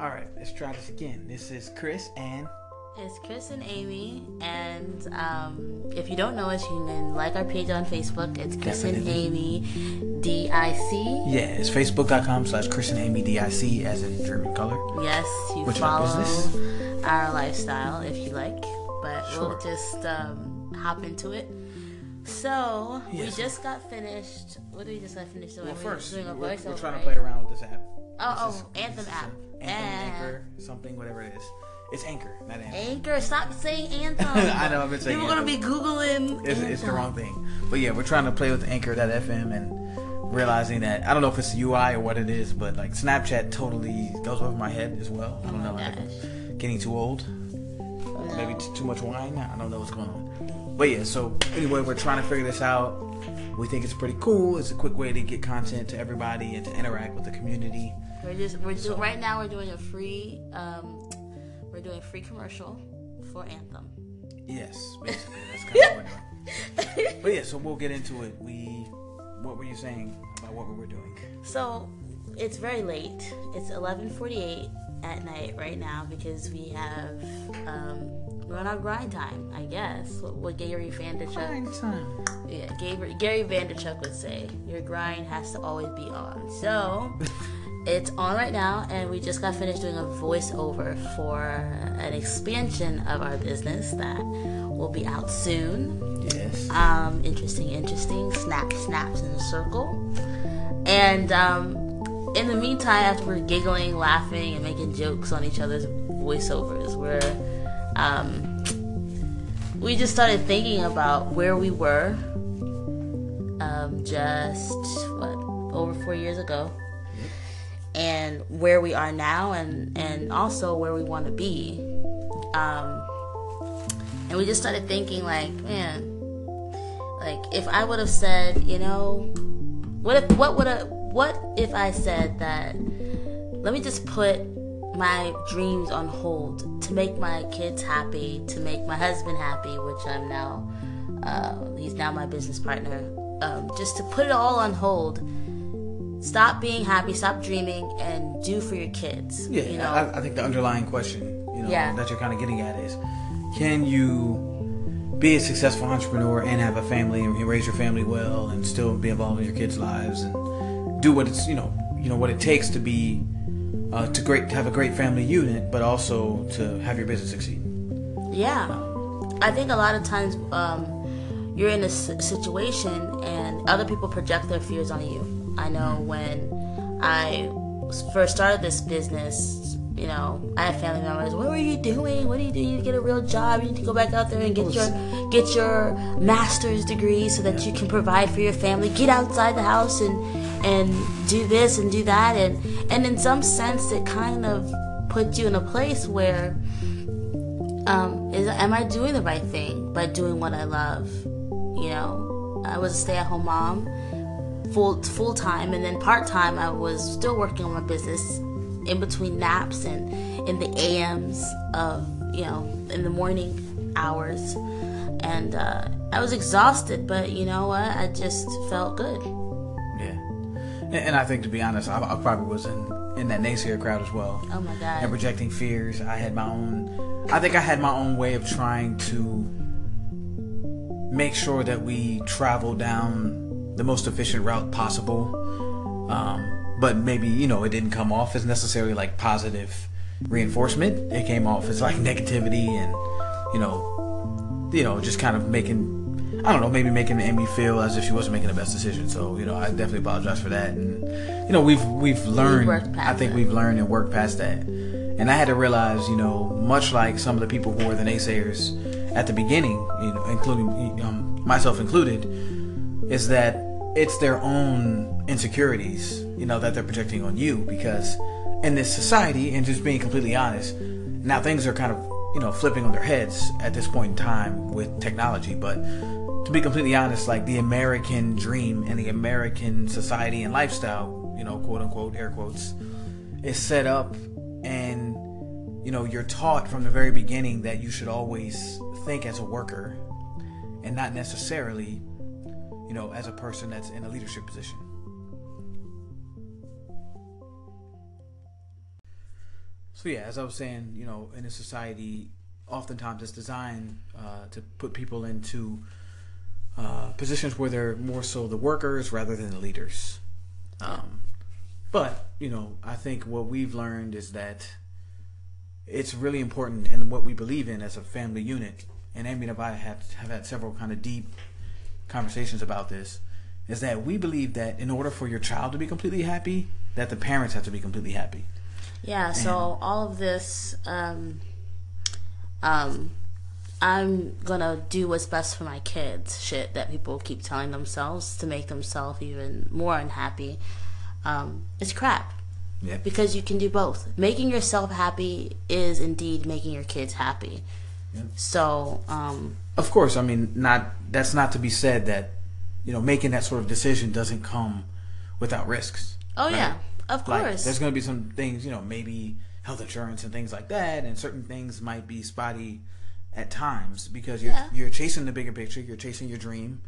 All right, let's try this again. This is Chris and It's Chris and Amy, and um, if you don't know us, you can like our page on Facebook. It's Chris and Amy, D I C. yeah, it's facebook.com slash Chris and Amy DIC as in Dream in Color. Yes, you your follow our lifestyle if you like, but Sure. we'll just um, hop into it. So Yes. we just got finished. What did we just got finished doing? Well, We were first, doing a we're, we're trying to play around with this app. Oh, This is- oh, Anthem app. Anthem, And- Anchor, something, whatever it is. It's Anchor, not Anthem. Anchor, stop saying anthem. I know, I've been saying People are gonna be googling. It's, it's the wrong thing. But yeah, we're trying to play with Anchor.fm and realizing that I don't know if it's the UI or what it is, but like Snapchat totally goes over my head as well. I don't know. Think oh I'm getting too old. Maybe t- too much wine. I don't know what's going on. But yeah, so anyway, we're trying to figure this out. We think it's pretty cool. It's a quick way to get content to everybody and to interact with the community. We're just we're So- do, right now we're doing a free um we're doing a free commercial for Anthem. Yes, basically that's kind of what we're doing. But yeah, so we'll get into it. We, what were you saying about what we were doing? So it's very late. It's eleven forty eight at night right now because we have um we're on our grind time, I guess. What, what Gary Vaynerchuk time. yeah, Gary, Gary Vaynerchuk would say, your grind has to always be on. So it's on right now, and we just got finished doing a voiceover for an expansion of our business that will be out soon. Yes. Um, interesting, interesting. Snap, snaps in a circle. And um, in the meantime, after we're giggling, laughing, and making jokes on each other's voiceovers, we're um, we just started thinking about where we were um, just what over four years ago, and where we are now, and and also where we want to be. Um, and we just started thinking like, man, like if I would have said, you know, what if what would have what if I said that let me just put my dreams on hold to make my kids happy, to make my husband happy, which I'm now uh, he's now my business partner. Um, just to put it all on hold. Stop being happy, stop dreaming, and do for your kids. Yeah, you know, I, I think the underlying question, you know, Yeah. that you're kind of getting at is, can you be a successful entrepreneur and have a family and raise your family well and still be involved in your kids' lives and do what it's, you know, you know what it takes to be, uh, to great to have a great family unit, but also to have your business succeed. Yeah, I think a lot of times um, you're in a situation and other people project their fears on you. I know when I first started this business, you know, I had family members. What were you doing? What do you do? You need to get a real job. You need to go back out there and get your get your master's degree so that you can provide for your family. Get outside the house and and do this and do that. And and in some sense, it kind of puts you in a place where um, is am I doing the right thing by doing what I love? You know, I was a stay-at-home mom, full full time, and then part time. I was still working on my business in between naps and in the AMs of you know in the morning hours, and uh, I was exhausted. But you know what? I just felt good. Yeah, and, and I think to be honest, I, I probably was in in that naysayer crowd as well. Oh my god and projecting fears. I had my own. I think I had my own way of trying to make sure that we travel down the most efficient route possible. Um, but maybe you know it didn't come off as necessarily like positive reinforcement. It came off as like negativity and you know, you know, just kind of making. I don't know, maybe making Amy feel as if she wasn't making the best decision. So, you know, I definitely apologize for that. And you know, we've we've learned. past I think we've learned and worked past that. And I had to realize, you know, much like some of the people who were the naysayers at the beginning, you know, including um, myself included, is that it's their own insecurities, you know, that they're projecting on you. Because in this society, and just being completely honest, now things are kind of, you know, flipping on their heads at this point in time with technology. But to be completely honest, like the American dream and the American society and lifestyle, you know, quote unquote, air quotes, is set up and you know you're taught from the very beginning that you should always think as a worker and not necessarily you know as a person that's in a leadership position So yeah, as I was saying, you know, in a society, oftentimes it's designed uh, to put people into uh, positions where they're more so the workers rather than the leaders. Um, but you know, I think what we've learned is that it's really important in what we believe in as a family unit. And Amy and I have have had several kind of deep conversations about this. Is that we believe that in order for your child to be completely happy, that the parents have to be completely happy. Yeah. So all of this, um, um, I'm gonna do what's best for my kids. Shit that people keep telling themselves to make themselves even more unhappy. Um, it's crap. Yeah. Because you can do both. Making yourself happy is indeed making your kids happy. Yep. So, um, Of course, I mean, not that's not to be said that you know making that sort of decision doesn't come without risks. oh right? yeah, of Like, course. there's going to be some things, you know, maybe health insurance and things like that, and certain things might be spotty at times because you're Yeah. you're chasing the bigger picture, you're chasing your dream.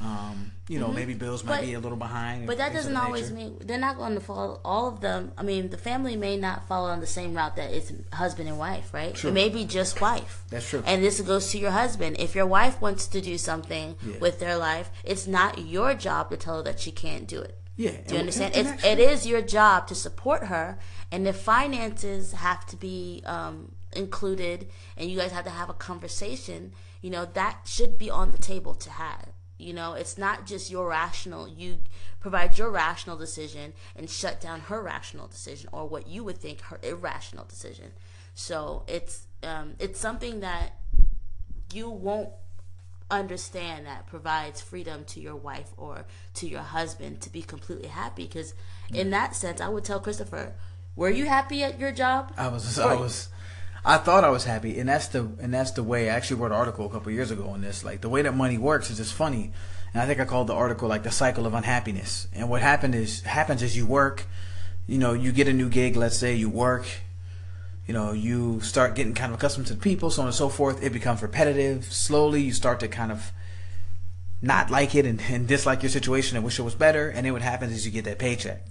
Um, you know, maybe bills might Mm-hmm. But- be a little behind. But that doesn't always nature. mean they're not going to follow all of them. I mean, the family may not follow on the same route that it's husband and wife, right? True. It may be just wife. That's true. And this goes to your husband. If your wife wants to do something Yeah. with their life, it's not your job to tell her that she can't do it. yeah. Do you understand? And, It's, and it is your job to support her, and if finances have to be um, included, and you guys have to have a conversation, you know that should be on the table to have. You know, it's not just your rational. You provide your rational decision and shut down her rational decision, or what you would think her irrational decision. So it's um, it's something that you won't understand that provides freedom to your wife or to your husband to be completely happy because in that sense i would tell christopher were you happy at your job I was, I was, I thought I was happy, and that's the and that's the way. I actually wrote an article a couple years ago on this. Like the way that money works is just funny, and I think I called the article like the cycle of unhappiness. And what happened is happens is you work, you know, you get a new gig. Let's say you work, you know, you start getting kind of accustomed to the people, so on and so forth. It becomes repetitive. Slowly, you start to kind of not like it and, and dislike your situation and wish it was better. And then what happens is you get that paycheck.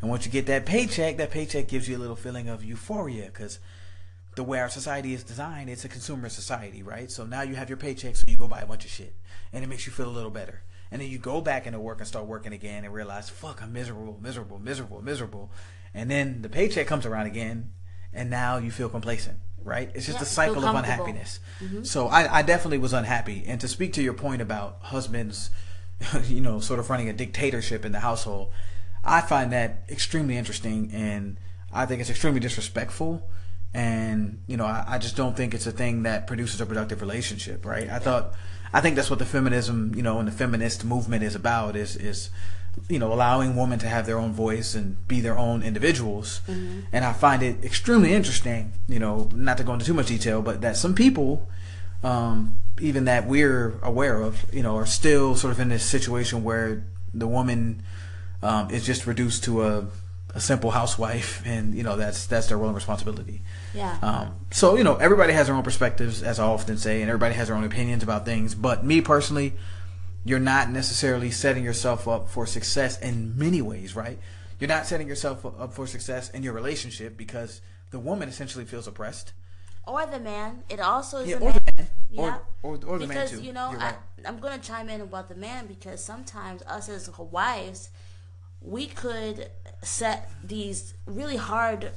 And once you get that paycheck, that paycheck gives you a little feeling of euphoria because the way our society is designed, it's a consumer society, right? So now you have your paycheck, so you go buy a bunch of shit, and it makes you feel a little better. And then you go back into work and start working again and realize, fuck, I'm miserable, miserable, miserable, miserable. And then the paycheck comes around again, and now you feel complacent, right? It's just Yeah, a cycle of unhappiness. Mm-hmm. So I, I definitely was unhappy. And to speak to your point about husbands, you know, sort of running a dictatorship in the household, I find that extremely interesting, and I think it's extremely disrespectful. And you know, I, I just don't think it's a thing that produces a productive relationship, right? I thought, I think that's what the feminism, you know, and the feminist movement is about is is you know allowing women to have their own voice and be their own individuals. And I find it extremely interesting, you know, not to go into too much detail, but that some people um, even that we're aware of, you know, are still sort of in this situation where the woman um, is just reduced to a, a simple housewife, and you know that's that's their role and responsibility. yeah Um, so you know, everybody has their own perspectives, as I often say, and everybody has their own opinions about things. But me personally, you're not necessarily setting yourself up for success in many ways, right? You're not setting yourself up for success in your relationship because the woman essentially feels oppressed. or the man it also is Yeah, the or man the man, yeah or or, or the man because too. you know You're I, i'm going to chime in about the man because sometimes us as wives we could set these really hard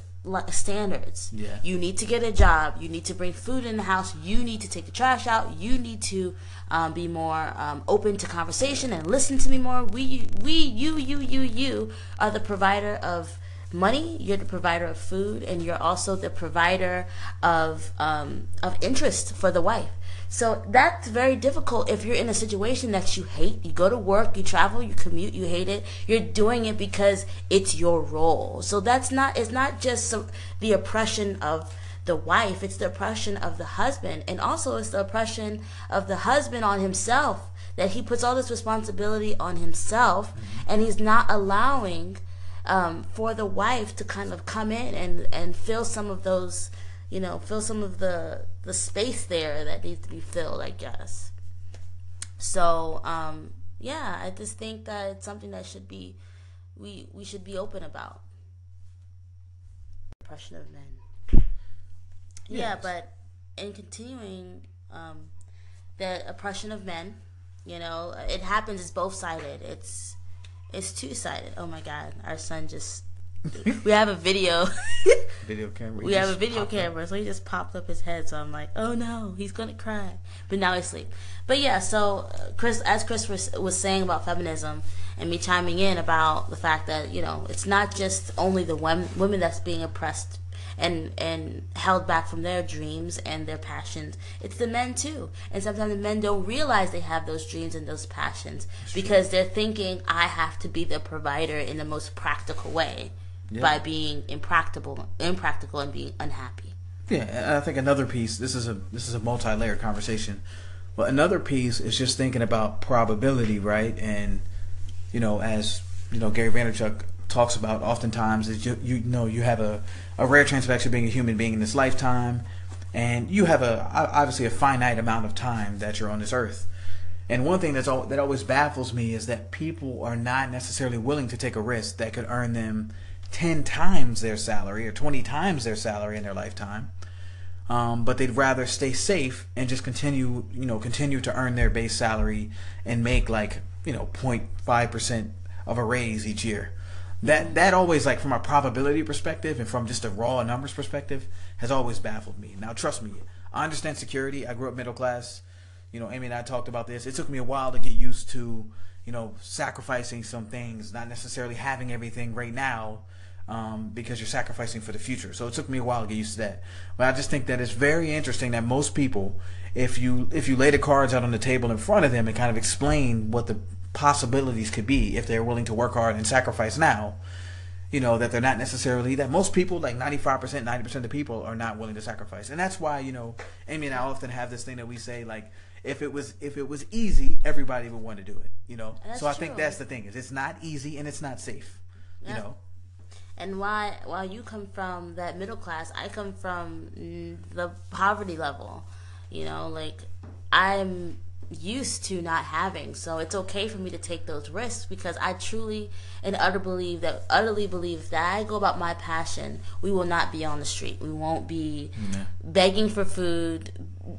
standards. Yeah. you need to get a job. You need to bring food in the house. You need to take the trash out. You need to um, be more um, open to conversation and listen to me more. We we you you you you are the provider of money. You're the provider of food. And you're also the provider of um, of interest for the wife so that's very difficult if you're in a situation that you hate. You go to work you travel you commute you hate it. You're doing it because it's your role. So that's not it's not just the oppression of the wife. It's the oppression of the husband. And also it's the oppression of the husband on himself that he puts all this responsibility on himself and he's not allowing um, for the wife to kind of come in and, and fill some of those, you know, fill some of the the space there that needs to be filled, I guess. So, um, yeah, I just think that it's something that should be we we should be open about. Oppression of men. Yeah, but in continuing um, the oppression of men, you know, it happens. It's both sided. It's it's two sided. Oh my God, our son just. we have a video. Video camera. we have a video popped up. camera, so he just popped up his head. So I'm like, oh no, he's gonna cry. But now he's asleep. But yeah, so uh, Chris, as Chris was, was saying about feminism, and me chiming in about the fact that you know it's not just only the women women that's being oppressed and and held back from their dreams and their passions. It's the men too, and sometimes the men don't realize they have those dreams and those passions because they're thinking, I have to be the provider in the most practical way Yeah. by being impractical, impractical, and being unhappy. Yeah, and I think another piece. This is a this is a multi-layered conversation, but another piece is just thinking about probability, right? And you know, as you know, Gary Vaynerchuk talks about oftentimes is you you know you have a a rare chance of actually being a human being in this lifetime, and you have a obviously a finite amount of time that you're on this earth. And one thing that's all, that always baffles me is that people are not necessarily willing to take a risk that could earn them 10 times their salary or 20 times their salary in their lifetime. Um, but they'd rather stay safe and just continue, you know, continue to earn their base salary and make like, you know, 0.5% of a raise each year. That that always like from a probability perspective and from just a raw numbers perspective has always baffled me. Now trust me, I understand security. I grew up middle class. You know, Amy and I talked about this. It took me a while to get used to, you know, sacrificing some things, not necessarily having everything right now, um, because you're sacrificing for the future. So it took me a while to get used to that. But I just think that it's very interesting that most people, if you if you lay the cards out on the table in front of them and kind of explain what the possibilities could be if they're willing to work hard and sacrifice now, you know that they're not necessarily that most people like 95% 90% of the people are not willing to sacrifice and that's why you know amy and i often have this thing that we say like if it was if it was easy everybody would want to do it you know That's so i think that's the thing is it's not easy and it's not safe you Yeah. know And why, while you come from that middle class, I come from the poverty level. You know, like I'm used to not having, so it's okay for me to take those risks because I truly and utterly believe that utterly believe that I go about my passion. We will not be on the street. We won't be begging for food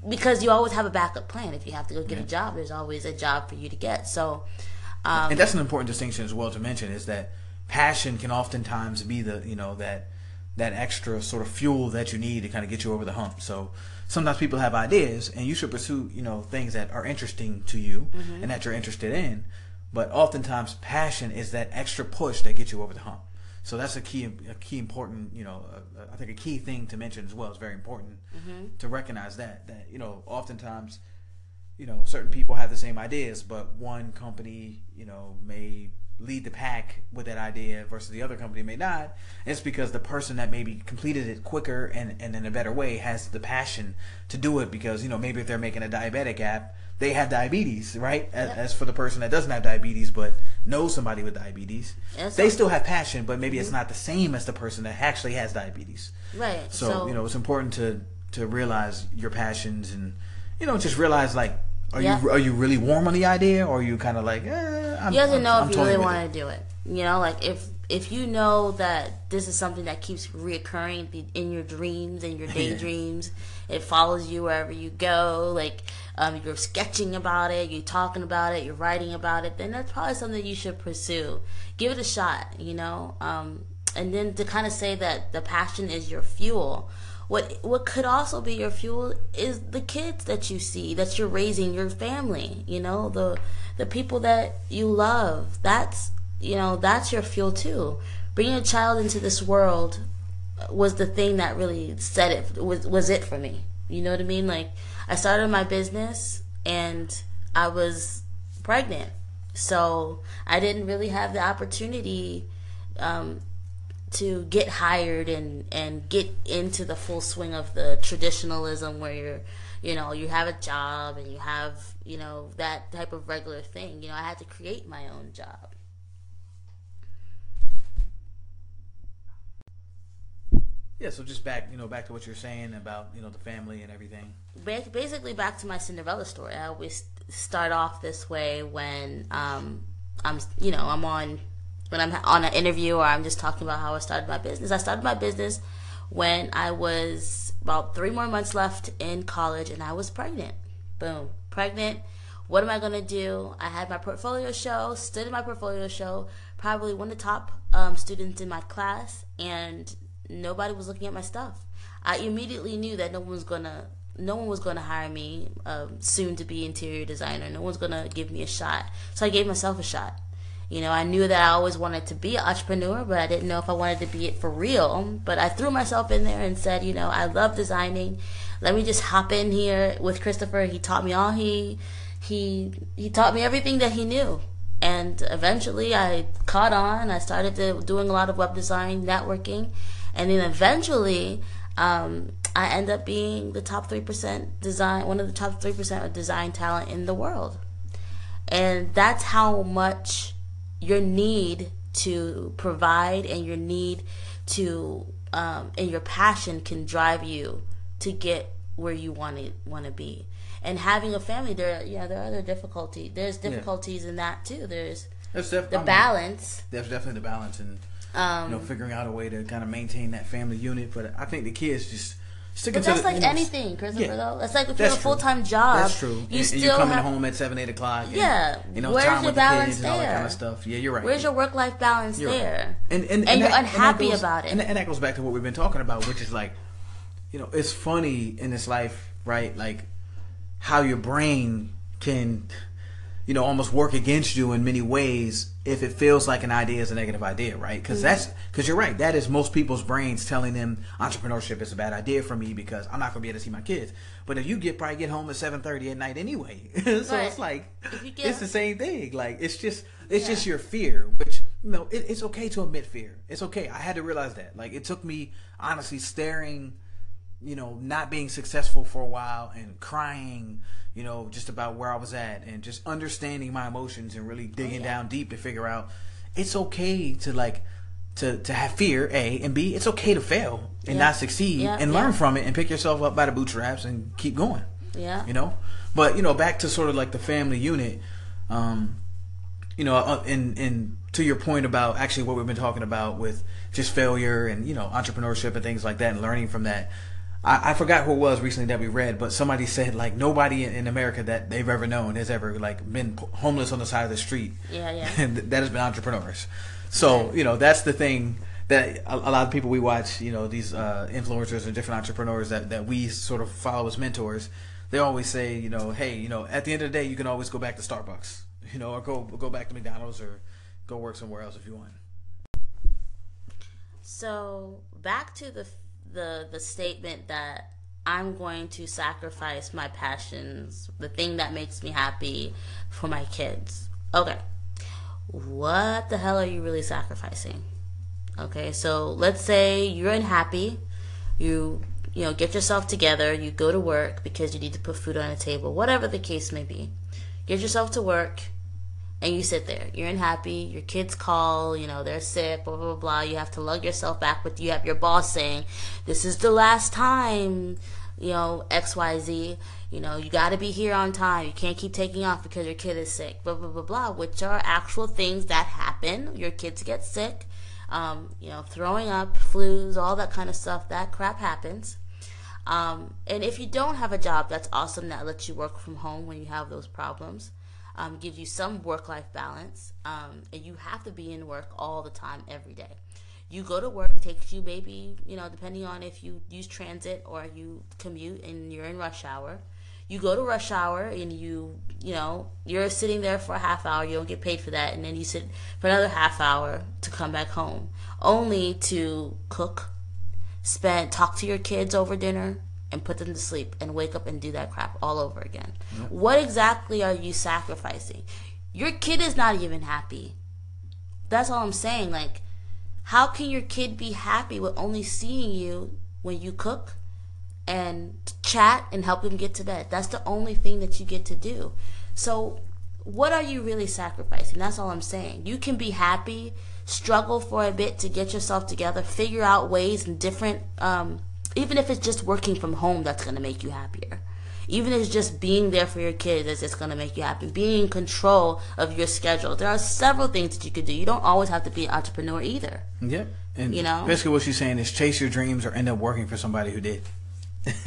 because you always have a backup plan. If you have to go get a job, there's always a job for you to get. So. Um, and that's an important distinction as well to mention is that passion can oftentimes be the you know that that extra sort of fuel that you need to kind of get you over the hump. So sometimes people have ideas and you should pursue you know things that are interesting to you and that you're interested in but oftentimes passion is that extra push that gets you over the hump. So that's a key a key important you know uh, i think a key thing to mention as well it's very important to recognize that that you know oftentimes you know, certain people have the same ideas, but one company, you know, may lead the pack with that idea versus the other company may not. It's because the person that maybe completed it quicker and, and in a better way has the passion to do it because, you know, maybe if they're making a diabetic app, they have diabetes, right? As, Yep. as for the person that doesn't have diabetes but knows somebody with diabetes, they still have passion, but maybe it's mm-hmm. not the same as the person that actually has diabetes. right. So, you know, it's important to to realize your passions and you know just realize like are Yeah. you are you really warm on the idea or are you kind of like eh, I'm, you have to I'm- know I'm if you toying really want to do it. You know, like if if you know that this is something that keeps reoccurring in your dreams and your daydreams, it follows you wherever you go. Like um, you're sketching about it, you're talking about it, you're writing about it. Then that's probably something you should pursue. Give it a shot. You know, um, and then to kind of say that the passion is your fuel. What what could also be your fuel is the kids that you see that you're raising, your family. You know the the people that you love. That's you know that's your fuel too. Bringing a child into this world was the thing that really set it was was it for me. You know what I mean? Like I started my business and I was pregnant, so I didn't really have the opportunity um, to get hired and and get into the full swing of the traditionalism where you're you know you have a job and you have you know that type of regular thing. You know i had to create my own job. Yeah so just back you know back to what you're saying about you know the family and everything. Ba- basically back to my cinderella story. I always start off this way when um i'm you know i'm on when i'm on an interview or i'm just talking about how i started my business i started my business when i was about three more months left in college, and I was pregnant. Boom, pregnant. What am I gonna do? I had my portfolio show, stood in my portfolio show, probably one of the top um, students in my class, and nobody was looking at my stuff. I immediately knew that no one was gonna no one was going to hire me um, soon to be interior designer no one's going to give me a shot so i gave myself a shot you know i knew that i always wanted to be an entrepreneur but i didn't know if i wanted to be it for real. But i threw myself in there and said you know i love designing. Let me just hop in here with christopher. He taught me all he he he taught me everything that he knew. And eventually i caught on. I started to, doing a lot of web design networking. And then eventually um, I end up being the top 3% design, one of the top 3% of design talent in the world. And that's how much your need to provide and your need to, um, and your passion can drive you to get where you want to want to be. And having a family, there, yeah, there are other difficulties. There's difficulties yeah. in that too. There's there's def- the I balance. There's definitely the balance and um, you know figuring out a way to kind of maintain that family unit. But I think the kids just but that's like anything, Christopher. Yeah, though that's like if you have a full time job. That's true. You and, still and you're coming have, home at seven, eight o'clock. And, yeah. You know, where's time your with balance the there? And all that kind of stuff. Yeah, you're right. Where's your work life balance you're there? Right. And, and, and, you're that, unhappy goes, about it. And, and that goes back to what we've been talking about, which is like, you know, it's funny in this life, right? Like how your brain can you know, almost work against you in many ways if it feels like an idea is a negative idea, right? Because mm-hmm. that's because you're right. That is most people's brains telling them entrepreneurship is a bad idea for me because I'm not going to be able to see my kids. But if you get probably get home at seven thirty at night anyway, so right. it's like get, it's the same thing. Like it's just it's yeah. just your fear, which you know it, it's okay to admit fear. It's okay. I had to realize that. Like it took me honestly staring, you know, not being successful for a while and crying you know, just about where I was at and just understanding my emotions and really digging oh, yeah. down deep to figure out it's okay to like to to have fear, A, and B, it's okay to fail and yeah. not succeed yeah, and learn from it and pick yourself up by the bootstraps and keep going. Yeah. You know? But, you know, back to sort of like the family unit, um, you know, uh, and and to your point about actually what we've been talking about with just failure and you know entrepreneurship and things like that and learning from that. I, I, forgot who it was recently that we read, but somebody said like nobody in, in, America that they've ever known has ever like been homeless on the side of the street. Yeah, yeah. And that has been entrepreneurs. So you know that's the thing that a, a, lot of people we watch, you know, these uh, influencers and different entrepreneurs that that we sort of follow as mentors. They always say, you know, hey, you know, at the end of the day, you can always go back to Starbucks, you know, or go go back to McDonald's or go work somewhere else if you want. So back to the the the statement that I'm going to sacrifice my passions, the thing that makes me happy for my kids. Okay. What the hell are you really sacrificing? Okay, so let's say you're unhappy, you you know, get yourself together, you go to work because you need to put food on the table, whatever the case may be. Get yourself to work, and you sit there. You're unhappy. Your kids call. You know they're sick. Blah blah blah. You have to lug yourself back, but you have your boss saying, "This is the last time." You know X Y Z. You know you got to be here on time. You can't keep taking off because your kid is sick. Blah blah blah blah. Which are actual things that happen. Your kids get sick. Um, you know, throwing up, flus, all that kind of stuff. That crap happens. Um, and if you don't have a job, that's awesome. That lets you work from home when you have those problems um, gives you some work life balance, um, and you have to be in work all the time, every day. You go to work, it takes you maybe, you know, depending on if you use transit or you commute and you're in rush hour. You go to rush hour and you, you know, you're sitting there for a half hour, you don't get paid for that, and then you sit for another half hour to come back home, only to cook, spend, talk to your kids over dinner, and put them to sleep and wake up and do that crap all over again. What exactly are you sacrificing? Your kid is not even happy. That's all I'm saying. Like, how can your kid be happy with only seeing you when you cook and chat and help him get to bed? That's the only thing that you get to do. So, what are you really sacrificing? That's all I'm saying. You can be happy, struggle for a bit to get yourself together, figure out ways and different um, even if it's just working from home that's going to make you happier. Even if it's just being there for your kids that's just going to make you happy. Being in control of your schedule. There are several things that you could do. You don't always have to be an entrepreneur either. Yep. And you know? basically what she's saying is chase your dreams or end up working for somebody who did.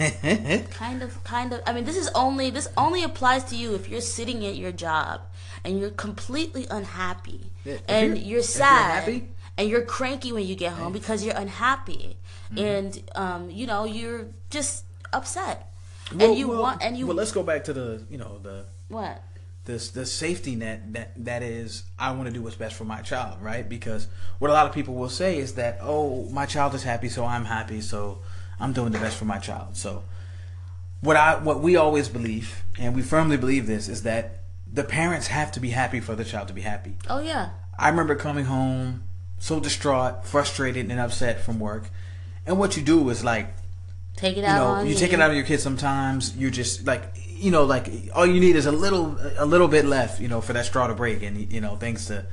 Kind of kind of. I mean this is only this only applies to you if you're sitting at your job and you're completely unhappy Yeah, and you're- you're, you're sad happy- and you're cranky when you get home because you're unhappy Mm-hmm. and um you know you're just upset Well, and you well- want and you Well, let's go back to the you know the what this the safety net that that is I want to do what's best for my child, right? Because what a lot of people will say is that oh my child is happy, so I'm happy, so I'm doing the best for my child. So what I what we always believe, and we firmly believe this, is that the parents have to be happy for the child to be happy. oh yeah I remember coming home so distraught, frustrated, and upset from work, and what you do is like take it out. you know on you take it out of your kids sometimes you just like you know like all you need is a little a little bit left you know for that straw to break and you know things to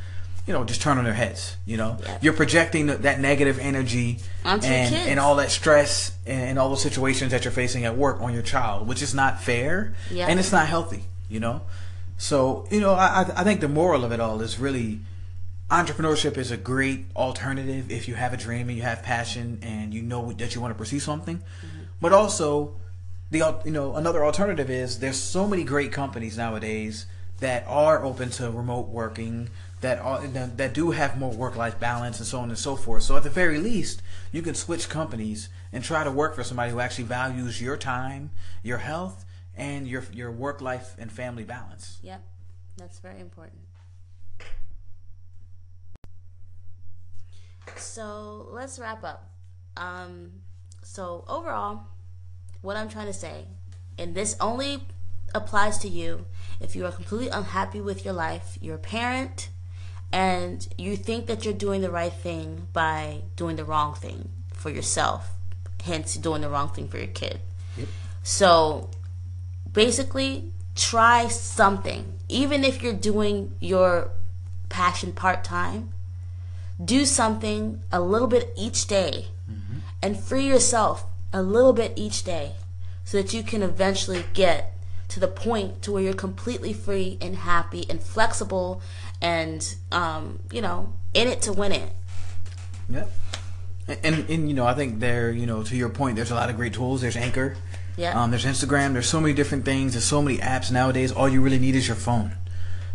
you know just turn on their heads you know Yeah. you're projecting that negative energy and and all that stress and, and all those situations that you're facing at work on your child which is not fair Yeah. and it's not healthy you know so you know I- I think the moral of it all is really entrepreneurship is a great alternative if you have a dream and you have passion and you know that you want to pursue something. Mm-hmm. But also, the you know another alternative is there's so many great companies nowadays that are open to remote working that are that that do have more work life balance and so on and so forth. So at the very least, you can switch companies and try to work for somebody who actually values your time, your health, and your your work life and family balance. yep that's very important so let's wrap up. Um so overall what i'm trying to say and this only applies to you if you are completely unhappy with your life you're a parent and you think that you're doing the right thing by doing the wrong thing for yourself hence doing the wrong thing for your kid. So basically try something. Even if you're doing your passion part-time do something a little bit each day and free yourself a little bit each day so that you can eventually get to the point to where you're completely free and happy and flexible and um, you know in it to win it Yep. And, and and you know, I think there, you know, to your point, there's a lot of great tools. There's Anchor. Yeah. Um, there's Instagram. There's so many different things. There's so many apps nowadays. All you really need is your phone.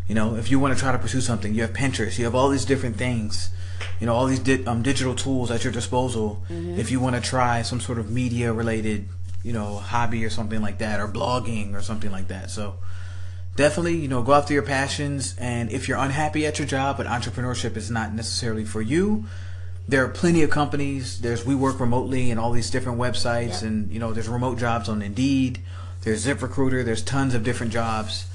You know, if you want to try to pursue something, you have Pinterest. You have all these different things. You know, all these di- um, digital tools at your disposal. If you want to try some sort of media related, you know, hobby or something like that, or blogging or something like that. So definitely, you know, go after your passions. And if you're unhappy at your job, but entrepreneurship is not necessarily for you, there are plenty of companies. There's We Work Remotely and all these different websites, and you know, there's remote jobs on Indeed. There's ZipRecruiter. There's tons of different jobs,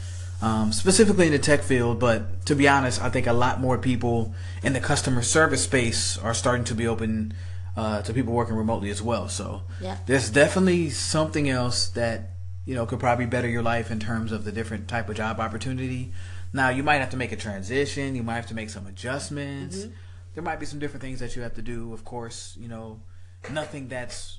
um, specifically in the tech field. But to be honest, I think a lot more people in the customer service space are starting to be open uh, to people working remotely as well. So Yeah. there's definitely something else that you know could probably better your life in terms of the different type of job opportunity. Now you might have to make a transition. You might have to make some adjustments. There might be some different things that you have to do. Of course, you know, nothing that's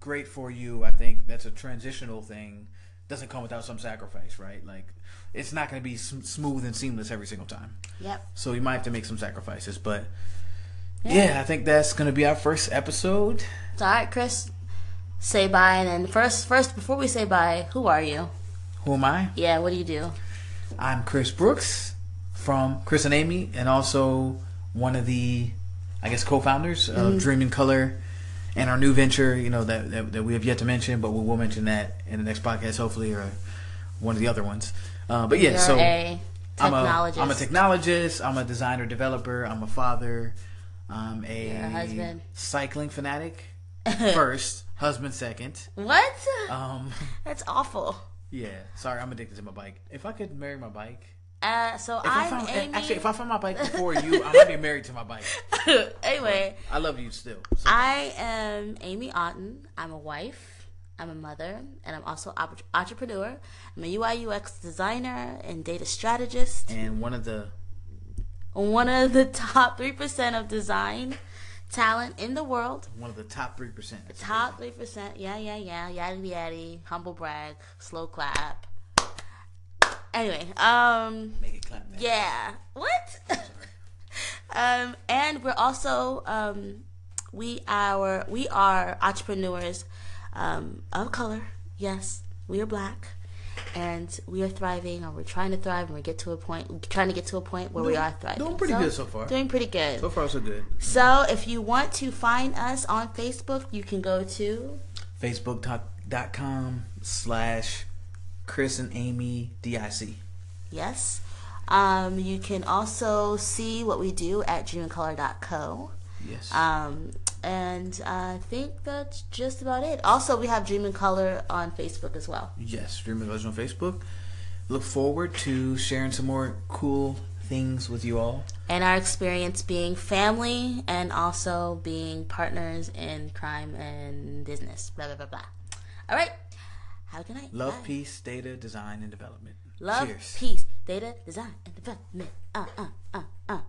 great for you. I think that's a transitional thing. Doesn't come without some sacrifice, right? Like it's not going to be sm- smooth and seamless every single time. yep So you might have to make some sacrifices, but yeah, I think that's going to be our first episode. So, all right, Chris, say bye. And then first, first before we say bye, who are you? Who am I? Yeah, what do you do? I'm Chris Brooks from Chris and Amy, and also one of the, I guess, co-founders of mm-hmm. Dream in Color, and our new venture. You know that, that that we have yet to mention, but we will mention that in the next podcast, hopefully, or one of the other ones. Uh, but yeah, You're so a I'm a technologist. I'm a technologist. I'm a designer developer. I'm a father. I'm a, a husband. cycling fanatic. First, husband second. what? Um, That's awful. yeah. Sorry, I'm addicted to my bike. If I could marry my bike, Uh, so if I I'm found, Amy. actually, if I found my bike before you, I might be married to my bike. anyway, I love you still. So, I am Amy Otten. I'm a wife. I'm a mother, and I'm also an entrepreneur. I'm a UI UX designer and data strategist. and one of the One of the top three percent of design talent in the world. one of the top three percent. Top three percent. Yeah, yeah, yeah. Yaddy yaddy. Humble brag. Slow clap. Anyway, um, Make it clap. Man. yeah. What? um, and we're also um, we our we are entrepreneurs um, of color. Yes, we are black, and we are thriving, or we're trying to thrive, and we get to a point, trying to get to a point where we are thriving. doing pretty good so far. Doing pretty good. So far, so good. So if you want to find us on Facebook, you can go to Facebook.com slash Chris and Amy DIC. yes. Um, you can also see what we do at dreamandcolor.co. Yes. Um, and I think that's just about it. Also, we have Dream in Color on Facebook as well. yes. Dreaming Legend on Facebook. Look forward to sharing some more cool things with you all. And our experience being family and also being partners in crime and business. Blah, blah, blah, blah. All right. How can I love, peace, data, design, and development? Love, Cheers. peace, data, design, and development. Uh, uh, uh, uh.